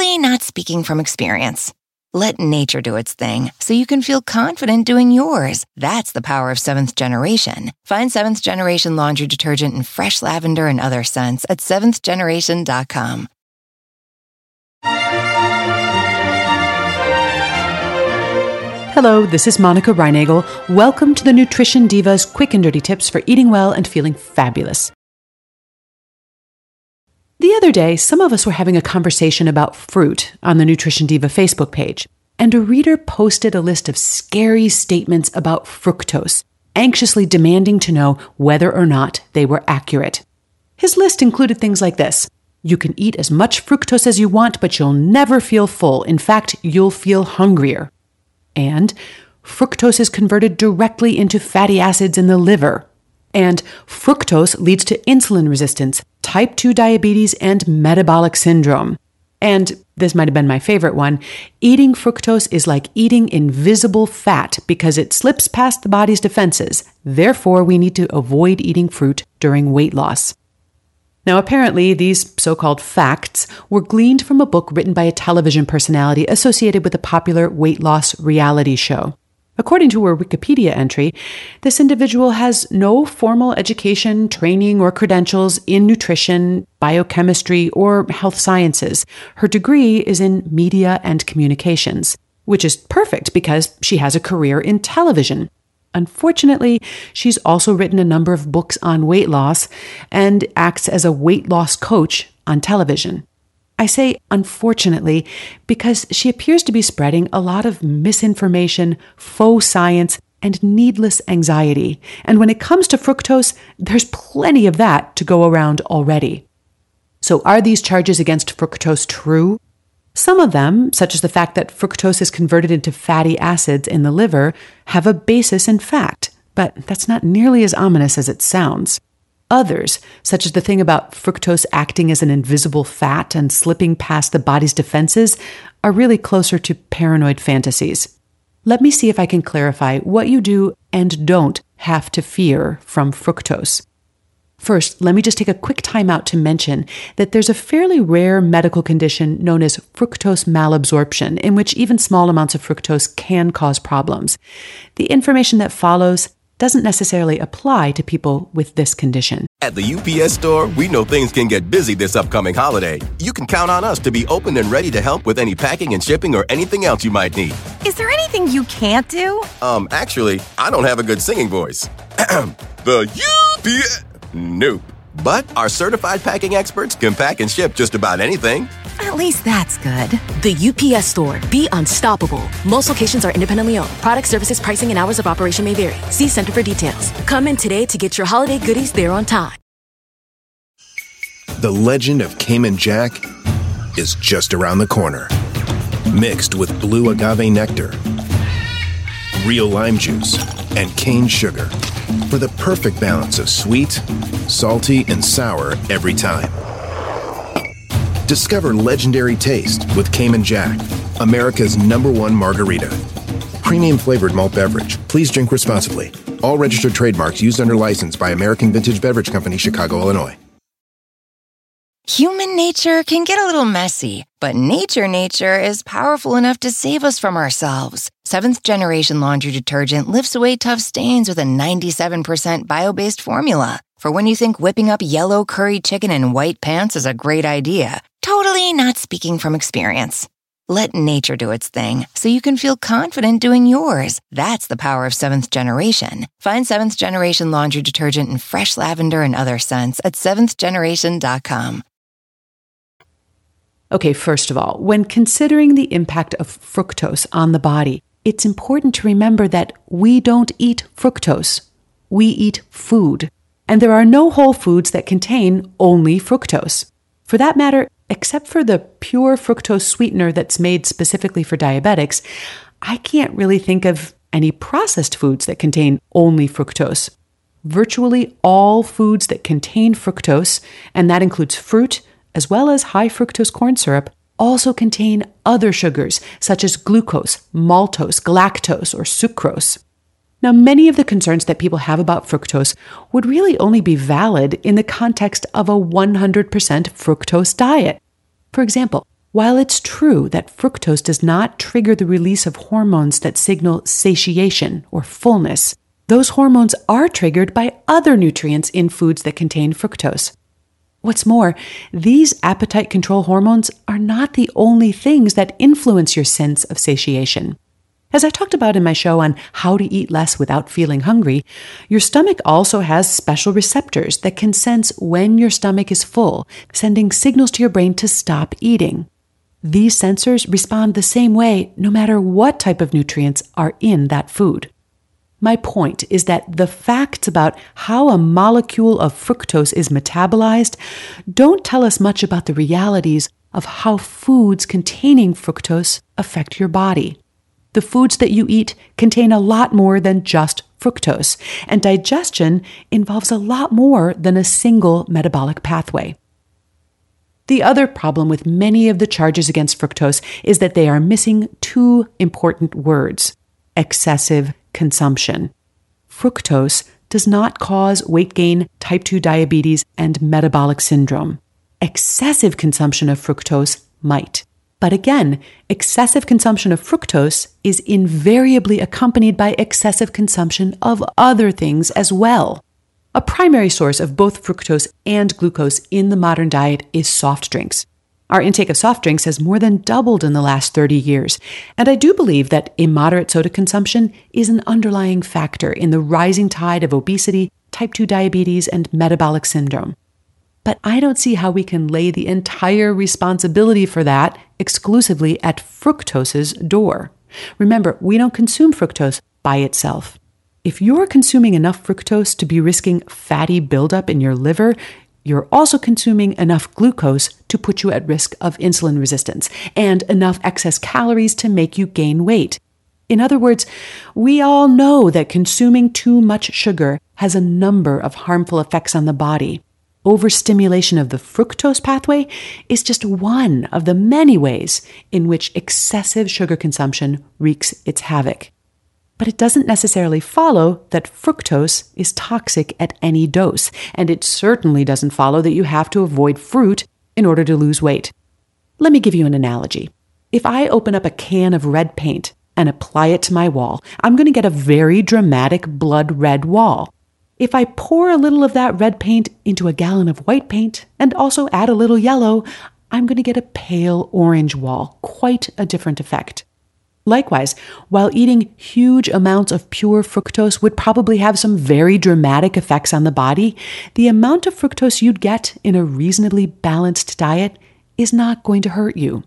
totally not speaking from experience. Let nature do its thing so you can feel confident doing yours. That's the power of seventh generation. Find seventh generation laundry detergent in fresh lavender and other scents at seventhgeneration.com. Hello, this is Monica Reinagel. Welcome to the Nutrition Divas quick and dirty tips for eating well and feeling fabulous. The other day, some of us were having a conversation about fruit on the Nutrition Diva Facebook page, and a reader posted a list of scary statements about fructose, anxiously demanding to know whether or not they were accurate. His list included things like this You can eat as much fructose as you want, but you'll never feel full. In fact, you'll feel hungrier. And fructose is converted directly into fatty acids in the liver. And fructose leads to insulin resistance, type 2 diabetes, and metabolic syndrome. And this might have been my favorite one eating fructose is like eating invisible fat because it slips past the body's defenses. Therefore, we need to avoid eating fruit during weight loss. Now, apparently, these so called facts were gleaned from a book written by a television personality associated with a popular weight loss reality show. According to her Wikipedia entry, this individual has no formal education, training, or credentials in nutrition, biochemistry, or health sciences. Her degree is in media and communications, which is perfect because she has a career in television. Unfortunately, she's also written a number of books on weight loss and acts as a weight loss coach on television. I say unfortunately because she appears to be spreading a lot of misinformation, faux science, and needless anxiety. And when it comes to fructose, there's plenty of that to go around already. So, are these charges against fructose true? Some of them, such as the fact that fructose is converted into fatty acids in the liver, have a basis in fact, but that's not nearly as ominous as it sounds. Others, such as the thing about fructose acting as an invisible fat and slipping past the body's defenses, are really closer to paranoid fantasies. Let me see if I can clarify what you do and don't have to fear from fructose. First, let me just take a quick time out to mention that there's a fairly rare medical condition known as fructose malabsorption, in which even small amounts of fructose can cause problems. The information that follows doesn't necessarily apply to people with this condition. At the UPS store, we know things can get busy this upcoming holiday. You can count on us to be open and ready to help with any packing and shipping or anything else you might need. Is there anything you can't do? Um, actually, I don't have a good singing voice. the UPS. Nope. But our certified packing experts can pack and ship just about anything. At least that's good. The UPS store. Be unstoppable. Most locations are independently owned. Product services, pricing, and hours of operation may vary. See Center for details. Come in today to get your holiday goodies there on time. The legend of Cayman Jack is just around the corner. Mixed with blue agave nectar, real lime juice, and cane sugar for the perfect balance of sweet, salty, and sour every time. Discover legendary taste with Cayman Jack, America's number one margarita. Premium flavored malt beverage. Please drink responsibly. All registered trademarks used under license by American Vintage Beverage Company, Chicago, Illinois. Human nature can get a little messy, but nature nature is powerful enough to save us from ourselves. Seventh generation laundry detergent lifts away tough stains with a 97% bio based formula. For when you think whipping up yellow curry chicken in white pants is a great idea, totally not speaking from experience. Let nature do its thing so you can feel confident doing yours. That's the power of seventh generation. Find seventh generation laundry detergent in fresh lavender and other scents at seventhgeneration.com. Okay, first of all, when considering the impact of fructose on the body, it's important to remember that we don't eat fructose. We eat food. And there are no whole foods that contain only fructose. For that matter, except for the pure fructose sweetener that's made specifically for diabetics, I can't really think of any processed foods that contain only fructose. Virtually all foods that contain fructose, and that includes fruit as well as high fructose corn syrup, also contain other sugars such as glucose, maltose, galactose, or sucrose. Now, many of the concerns that people have about fructose would really only be valid in the context of a 100% fructose diet. For example, while it's true that fructose does not trigger the release of hormones that signal satiation or fullness, those hormones are triggered by other nutrients in foods that contain fructose. What's more, these appetite control hormones are not the only things that influence your sense of satiation. As I talked about in my show on how to eat less without feeling hungry, your stomach also has special receptors that can sense when your stomach is full, sending signals to your brain to stop eating. These sensors respond the same way no matter what type of nutrients are in that food. My point is that the facts about how a molecule of fructose is metabolized don't tell us much about the realities of how foods containing fructose affect your body. The foods that you eat contain a lot more than just fructose, and digestion involves a lot more than a single metabolic pathway. The other problem with many of the charges against fructose is that they are missing two important words excessive consumption. Fructose does not cause weight gain, type 2 diabetes, and metabolic syndrome. Excessive consumption of fructose might. But again, excessive consumption of fructose is invariably accompanied by excessive consumption of other things as well. A primary source of both fructose and glucose in the modern diet is soft drinks. Our intake of soft drinks has more than doubled in the last 30 years, and I do believe that immoderate soda consumption is an underlying factor in the rising tide of obesity, type 2 diabetes, and metabolic syndrome. But I don't see how we can lay the entire responsibility for that exclusively at fructose's door. Remember, we don't consume fructose by itself. If you're consuming enough fructose to be risking fatty buildup in your liver, you're also consuming enough glucose to put you at risk of insulin resistance and enough excess calories to make you gain weight. In other words, we all know that consuming too much sugar has a number of harmful effects on the body. Overstimulation of the fructose pathway is just one of the many ways in which excessive sugar consumption wreaks its havoc but it doesn't necessarily follow that fructose is toxic at any dose, and it certainly doesn't follow that you have to avoid fruit in order to lose weight. Let me give you an analogy. If I open up a can of red paint and apply it to my wall, I'm going to get a very dramatic blood red wall. If I pour a little of that red paint into a gallon of white paint and also add a little yellow, I'm going to get a pale orange wall, quite a different effect. Likewise, while eating huge amounts of pure fructose would probably have some very dramatic effects on the body, the amount of fructose you'd get in a reasonably balanced diet is not going to hurt you.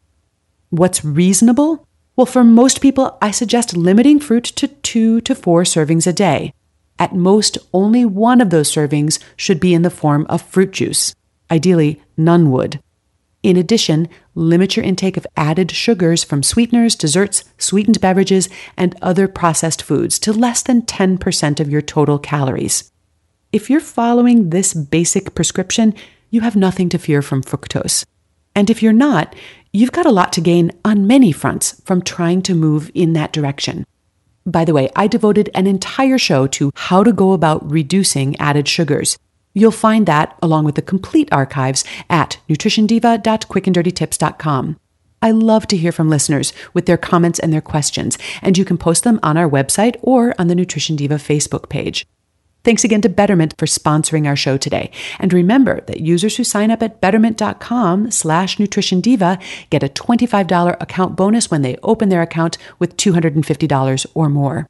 What's reasonable? Well, for most people, I suggest limiting fruit to two to four servings a day. At most, only one of those servings should be in the form of fruit juice. Ideally, none would. In addition, limit your intake of added sugars from sweeteners, desserts, sweetened beverages, and other processed foods to less than 10% of your total calories. If you're following this basic prescription, you have nothing to fear from fructose. And if you're not, you've got a lot to gain on many fronts from trying to move in that direction. By the way, I devoted an entire show to how to go about reducing added sugars. You'll find that along with the complete archives at nutritiondiva.quickanddirtytips.com. I love to hear from listeners with their comments and their questions, and you can post them on our website or on the Nutrition Diva Facebook page. Thanks again to Betterment for sponsoring our show today. And remember that users who sign up at betterment.com slash nutritiondiva get a $25 account bonus when they open their account with $250 or more.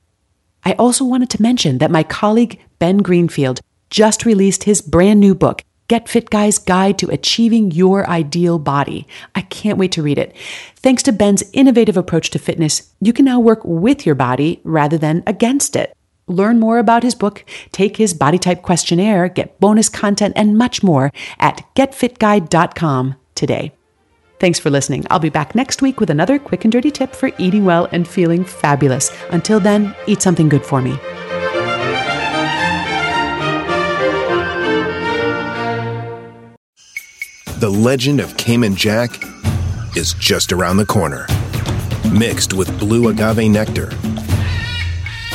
I also wanted to mention that my colleague Ben Greenfield just released his brand new book, Get Fit Guy's Guide to Achieving Your Ideal Body. I can't wait to read it. Thanks to Ben's innovative approach to fitness, you can now work with your body rather than against it. Learn more about his book, take his body type questionnaire, get bonus content, and much more at getfitguide.com today. Thanks for listening. I'll be back next week with another quick and dirty tip for eating well and feeling fabulous. Until then, eat something good for me. The legend of Cayman Jack is just around the corner. Mixed with blue agave nectar,